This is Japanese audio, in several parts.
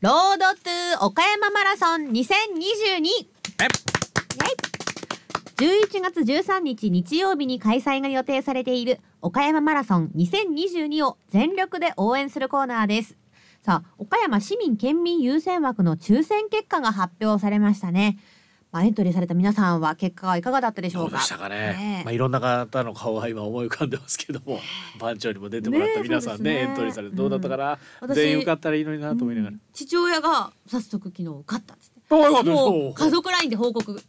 ロードトゥ岡山マラソン202211月13日日曜日に開催が予定されている岡山マラソン2022を全力で応援するコーナーです。さあ岡山市民県民優先枠の抽選結果が発表されましたねまあ、エントリーされた皆さんは結果はいかがだったでしょうか？どうでしたかね？ねまあいろんな方の顔は今思い浮かんでますけども、番長にも出てもらった皆さんね、ねエントリーされてどうだったかな、うん、全員受かったらいいのになと思いながら。父親が早速昨日受かったんですね。もう家族ラインで報告。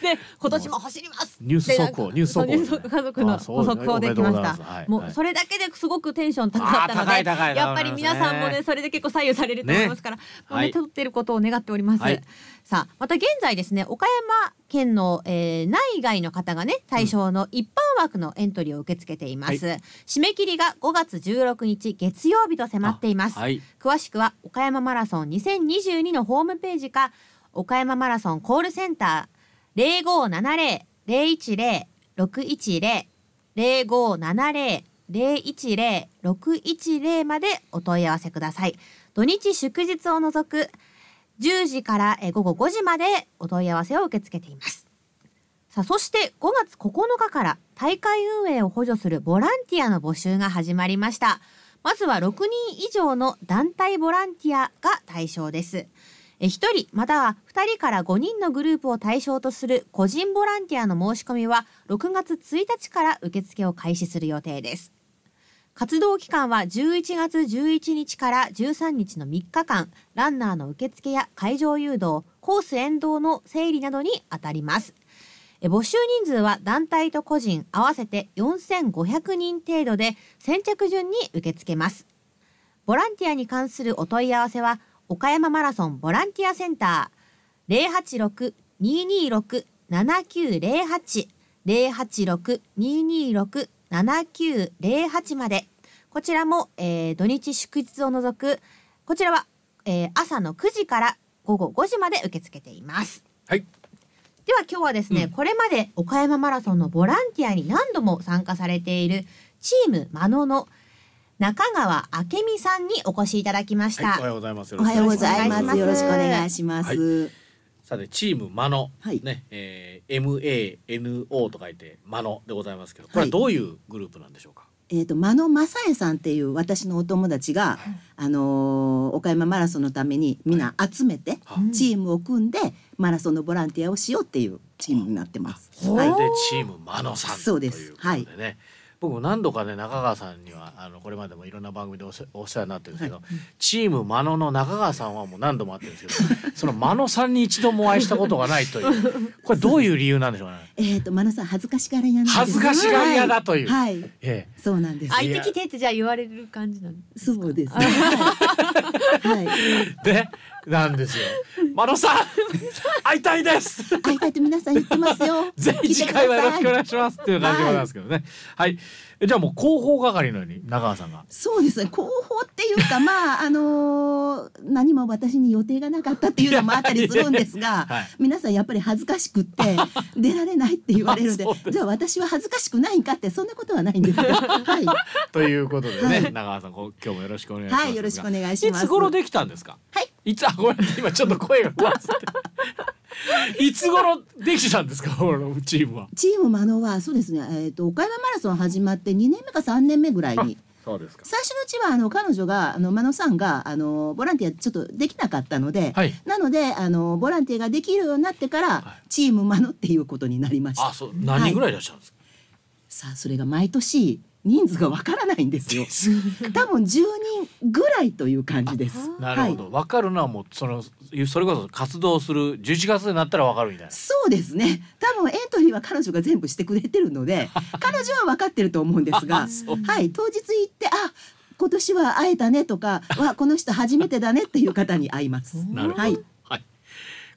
で今年も走りニュース速報ニュース速報、家族の速報できました、はい、もうそれだけですごくテンション高かったのでやっぱり皆さんもねそれで結構左右されると思いますから、ね、もうね取ってることを願っております、はい、さあまた現在ですね岡山県の、えー、内外の方がね対象の一般枠のエントリーを受け付けています、はい、締め切りが5月16日月曜日と迫っています、詳しくは岡山マラソン2022のホームページか岡山マラソンコールセンター0570-010-610 0570-010-610までお問い合わせください。土日祝日を除く10時から午後5時までお問い合わせを受け付けています。さあ、そして5月9日から大会運営を補助するボランティアの募集が始まりました。まずは6人以上の団体ボランティアが対象です。1人または2人から5人のグループを対象とする個人ボランティアの申し込みは6月1日から受付を開始する予定です。活動期間は11月11日から13日の3日間、ランナーの受付や会場誘導、コース沿道の整理などにあたります。募集人数は団体と個人合わせて4500人程度で先着順に受け付けます。ボランティアに関するお問い合わせは岡山マラソンボランティアセンター。086-226-7908 086-226-7908まで。こちらも、えー、土日祝日を除く。こちらは、えー、朝の9時から午後5時まで受け付けています。はい。では今日はですね、うん、これまで岡山マラソンのボランティアに何度も参加されているチームマノの中川明美さんにお越しいただきました、はい、おはようございます。おはようございます。よろしくお願いします、はい、さてチームマノ、はい、ね、えー、MANO と書いてマノでございますけどこれはどういうグループなんでしょうか、えーと、間野正恵さんっていう私のお友達が、あのー、岡山マラソンのためにみんな集めて、チームを組んでマラソンのボランティアをしようっていうチームになってます。はい、でチーム間野さんそうです。はい。僕も何度かね中川さんにはあのこれまでもいろんな番組でお お世話になってるんですけど、はい、チーム真野の中川さんはもう何度も会ってるんですけど その真野さんに一度もお会いしたことがないという これどういう理由なんでしょうね？えっ、と真野さん恥ずかしがり屋なん恥ずかしがり屋だという。はい。ええー、そうなんです。相手来てってじゃあ言われる感じなんですそうです、ね。はい。でなんですよ。マロさん会いたいです。会いたいと皆さん言ってますよ。ぜひ次回はよろしくお願いしますっていう感じなんですけどね。はい。じゃあもう広報係のように中川さんが。そうですね。広報っていうかまああのー、何も私に予定がなかったっていうのもあったりするんですが、はい、皆さんやっぱり恥ずかしくって 出られないって言われるので、じゃあ私は恥ずかしくないんかってそんなことはないんですよ。はい。ということでね、はい、中川さん今日もよろしくお願いします。はい、よろしくお願いします。いつ頃できたんですか？はい。いつあごめん今ちょっと声が怖すっていつ頃できてたんですか？このチームは。チームマノはそうですね。えっ、ー、と岡山マラソン始まって2年目か3年目ぐらいに。そうですか。最初のうちはあの彼女があの真野さんがあのボランティアちょっとできなかったので、はい、なのであのボランティアができるようになってから、はい、チームマノっていうことになりました。あ、そう何人ぐらいいらっしゃるんですか？はい、さあそれが毎年人数がわからないんですよ。多分10人ぐらいという感じです。なるほど。わ、はい、かるのはもうそのそれこそ活動する11月になったらわかるみたいな。そうですね。多分エントリーは彼女が全部してくれてるので、彼女は分かってると思うんですが、はい、当日行ってあ。今年は会えたねとか、わこの人初めてだねっていう方に会います。なるほど。はい。はい。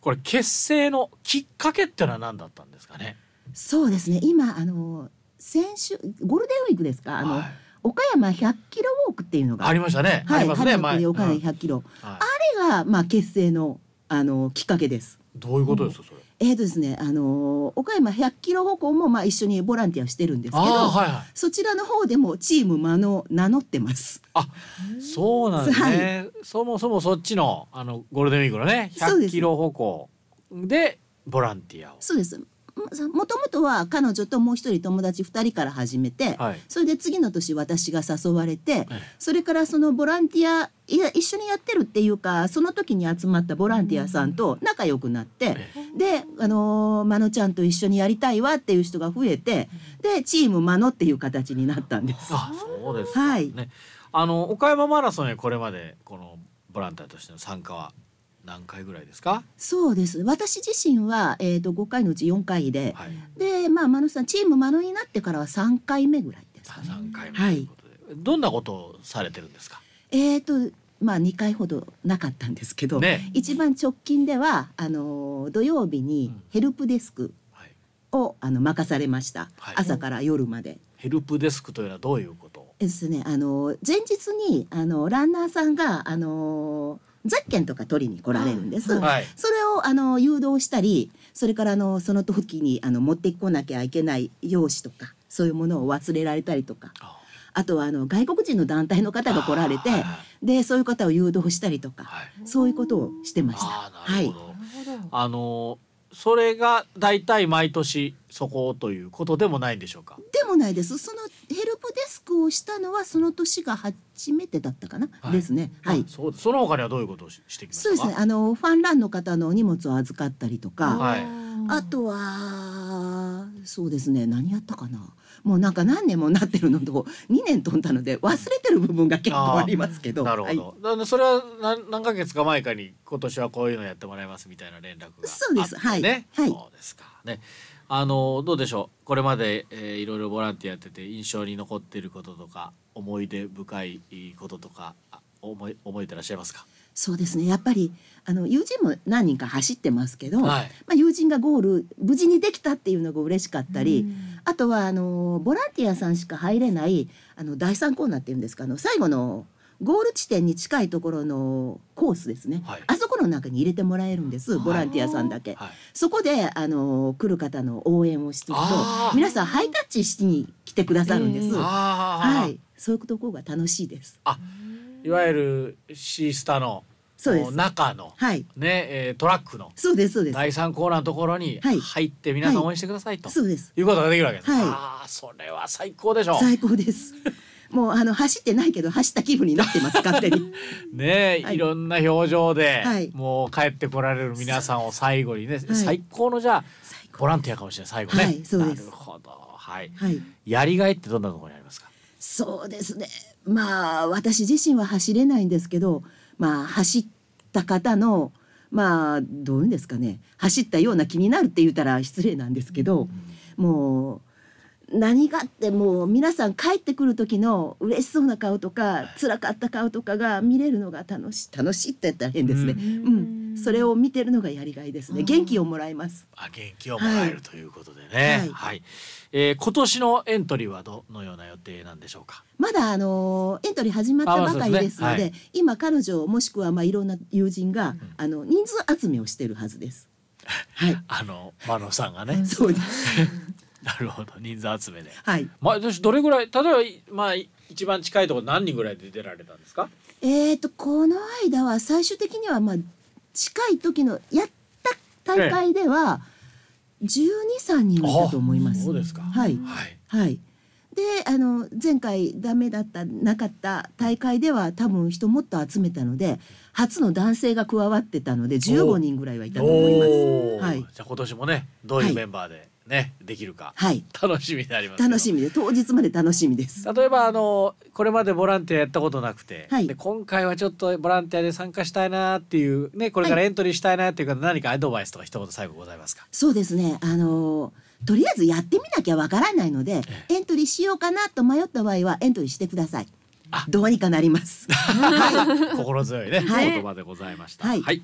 これ結成のきっかけってのは何だったんですかね？そうですね。今あの先週ゴールデンウィークですか？あの、はい、岡山100キロウォークっていうのがありましたね。はい、ありますね。前岡山100キロ、うん、あれがまあ結成のあのきっかけです。どういうことですか、それ？えーとですね、あのー岡山100キロ歩行もまあ一緒にボランティアしてるんですけど、ああはいはいそちらの方でもチームマノ名乗ってます。そうなんですね、そもそもそっちのあのゴールデンウィークのね100そうですキロ歩行でボランティアをそうです。ももともとは彼女ともう一人友達2人から始めて、はい。それで次の年私が誘われて、ええ。それからそのボランティアいや一緒にやってるっていうかその時に集まったボランティアさんと仲良くなって、で、あのーまのちゃんと一緒にやりたいわっていう人が増えて、でチームまのっていう形になったんです。あそうですか、はい。ね。あの岡山マラソンへこれまでこのボランティアとしての参加は何回ぐらいですか？そうです。私自身はえっ、と5回のうち4回で、はい。でまあまのさんチームまのになってからは3回目ぐらいですかね。3回目はい。ということで、どんなことをされてるんですか？えー、とまあ2回ほどなかったんですけど、ね。一番直近ではあのー土曜日にヘルプデスクはい。をあの任されました、はい。朝から夜まで。ヘルプデスクというのはどういうこと？をですねあの前日にあのランナーさんがあのゼッケンとか取りに来られるんです。はい。それをあの誘導したりそれからあのその時にあの持ってこなきゃいけない用紙とかそういうものを忘れられたりとか。あ。あとはあの外国人の団体の方が来られてでそういう方を誘導したりとか、はい。そういうことをしてました。はない。あのそれが大体毎年そこということでもないんでしょうか？でもないです。そのヘルプデスクをしたのはその年が初めてだったかな、はい。ですね。はい。あ。そうその他にはどういうことをししてきまそうですね。あのファンランの方の荷物を預かったりとか、はい。あとはそうですね。何やったかな？もうなんか何年もなってるのと2年飛んだので忘れてる部分が結構ありますけど。なるほど、はい。それは何何ヶ月か前かに今年はこういうのやってもらいますみたいな連絡があってね。そうです。はい。はい。そうですか。ね。あのどうでしょう？これまで、えーいろいろボランティアやってて印象に残っていることとか思い出深いこととかあ思い覚えてらっしゃいますか？そうですね。やっぱりあの友人も何人か走ってますけど、はい。まあ友人がゴール無事にできたっていうのが嬉しかったり、あとはあのボランティアさんしか入れないあの第三コーナーっていうんですかあの最後のゴール地点に近いところのコースですね、はい。あそこの中に入れてもらえるんです、はい。ボランティアさんだけ、はい。そこであの来る方の応援をしてると皆さんハイタッチしに来てくださるんです、はい。そういうところが楽しいです。いわゆるシースタのそうです。中のはい。ね、えートラックのそうですそうです。第三コーナーのところにはい。入って皆さん応援してくださいと、そうです。いうことができるわけです。はい。ああそれは最高でしょう。最高です。もうあの走ってないけど走った気分になってます 勝手に。ねえ、はい。い、ろんな表情で、はい。もう帰ってこられる皆さんを最後にね、い。最高のじゃあボランティアかもしれない最後ね。はいそうです。なるほど。はい。はいやりがいってどんなところにありますか？そうですね。まあ私自身は走れないんですけど、まあ走った方のまあどういうんですかね、走ったような気になるって言ったら失礼なんですけど、もう何があってもう皆さん帰ってくる時の嬉しそうな顔とか辛かった顔とかが見れるのが楽しい楽しいって言ったら変ですね。ううん、それを見てるのがやりがいですね。元気をもらいます。あ元気をもらえるということでね。はいはい。えー今年のエントリーはどのような予定なんでしょうか？まだあのエントリー始まったばかりですのでですね今彼女もしくはまあいろんな友人が、あの人数集めをしてるはずです。はい、あのマノさんがね。そうです。なるほど人数集めで。はい。まあ私どれぐらい例えばいまあい一番近いところ何人ぐらいで出られたんですか？えっ、とこの間は最終的にはまあ近い時のやった大会では12、3人はいたと思います。そうですか。はいはい。はい。であの前回ダメだったなかった大会では多分人もっと集めたので初の男性が加わってたので15人ぐらいはいたと思います。はいじゃあ今年もねどういうメンバーでね、できるかはい。楽しみであります楽しみで当日まで楽しみです。例えばあのこれまでボランティアやったことなくて、はいで今回はちょっとボランティアで参加したいなっていうねこれからエントリーしたいなっていう方、何かアドバイスとか一言最後ございますか？そうですね。あのとりあえずやってみなきゃわからないので、エントリーしようかなと迷った場合はエントリーしてくださいあ。どうにかなります。心強いね、はい言葉でございました。は、はいい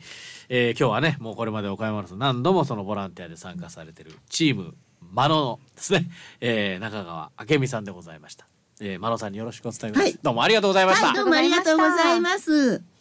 えー今日はねもうこれまで岡山マラソン何度もそのボランティアで参加されてるチームマノのですね、えー、中川明美さんでございました。えー、マノさんによろしくお伝えください。はいどうもありがとうございました。はい、どうもありがとうございます。